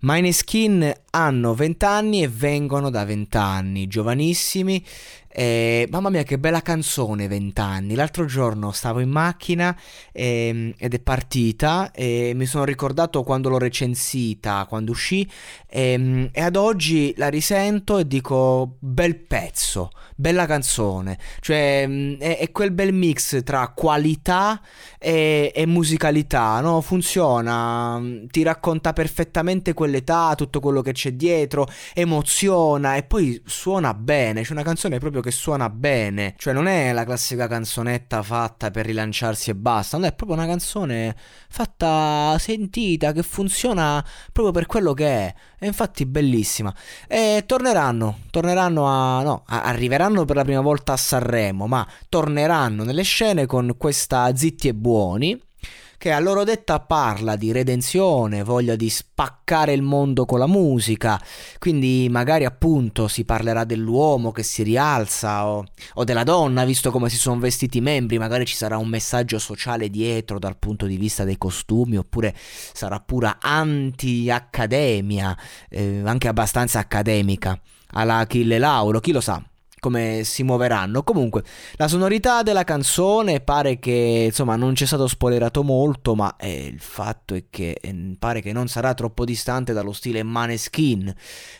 Mineskin hanno 20 anni e vengono da 20 anni, giovanissimi. E, mamma mia, che bella canzone, 20 anni. L'altro giorno stavo in macchina ehm, ed è partita e mi sono ricordato quando l'ho recensita, quando uscì ehm, e ad oggi la risento e dico bel pezzo, bella canzone. Cioè mm, è, è quel bel mix tra qualità e, e musicalità, no? Funziona, mm, ti racconta perfettamente quell'età, tutto quello che c'è dietro, emoziona e poi suona bene. C'è una canzone proprio che suona bene, cioè non è la classica canzonetta fatta per rilanciarsi e basta, non è proprio una canzone fatta sentita che funziona proprio per quello che è. E infatti bellissima. E torneranno, torneranno a no, arriveranno per la prima volta a Sanremo, ma torneranno nelle scene con questa Zitti e Buoni che a loro detta parla di redenzione, voglia di spaccare il mondo con la musica, quindi magari appunto si parlerà dell'uomo che si rialza o, o della donna, visto come si sono vestiti i membri, magari ci sarà un messaggio sociale dietro dal punto di vista dei costumi, oppure sarà pura anti-accademia, eh, anche abbastanza accademica, alla Achille Lauro, chi lo sa come si muoveranno. Comunque, la sonorità della canzone pare che insomma non c'è stato spoilerato molto, ma eh, il fatto è che eh, pare che non sarà troppo distante dallo stile Maneskin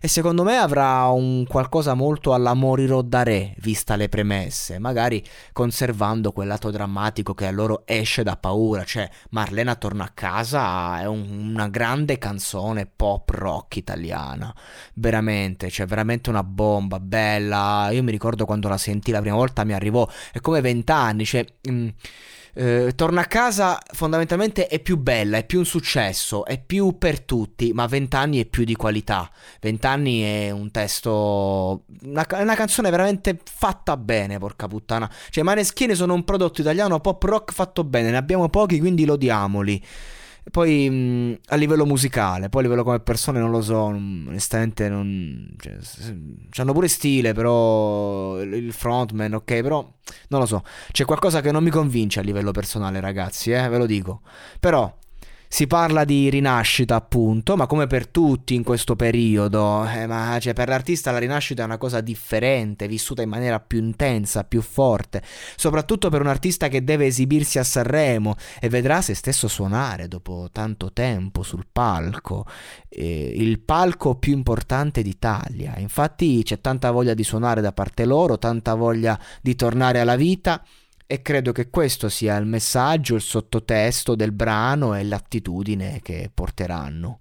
e secondo me avrà un qualcosa molto alla Morirò da Re, vista le premesse, magari conservando quel lato drammatico che a loro esce da paura, cioè Marlena torna a casa è un, una grande canzone pop rock italiana, veramente, cioè veramente una bomba bella. Io mi ricordo quando la sentì la prima volta mi arrivò, è come vent'anni, cioè... Mh, mm, eh, torna a casa fondamentalmente è più bella, è più un successo, è più per tutti, ma vent'anni è più di qualità. Vent'anni è un testo, una, una, canzone veramente fatta bene, porca puttana. Cioè, Maneschini sono un prodotto italiano pop rock fatto bene, ne abbiamo pochi, quindi lodiamoli. Poi mh, a livello musicale, poi a livello come persone non lo so, onestamente non... Cioè, hanno pure stile, però il frontman, ok, però non lo so. C'è qualcosa che non mi convince a livello personale, ragazzi, eh, ve lo dico. Però si parla di rinascita, appunto, ma come per tutti in questo periodo, eh, ma cioè, per l'artista la rinascita è una cosa differente, vissuta in maniera più intensa, più forte, soprattutto per un artista che deve esibirsi a Sanremo e vedrà se stesso suonare dopo tanto tempo sul palco, eh, il palco più importante d'Italia. Infatti c'è tanta voglia di suonare da parte loro, tanta voglia di tornare alla vita e credo che questo sia il messaggio, il sottotesto del brano e l'attitudine che porteranno.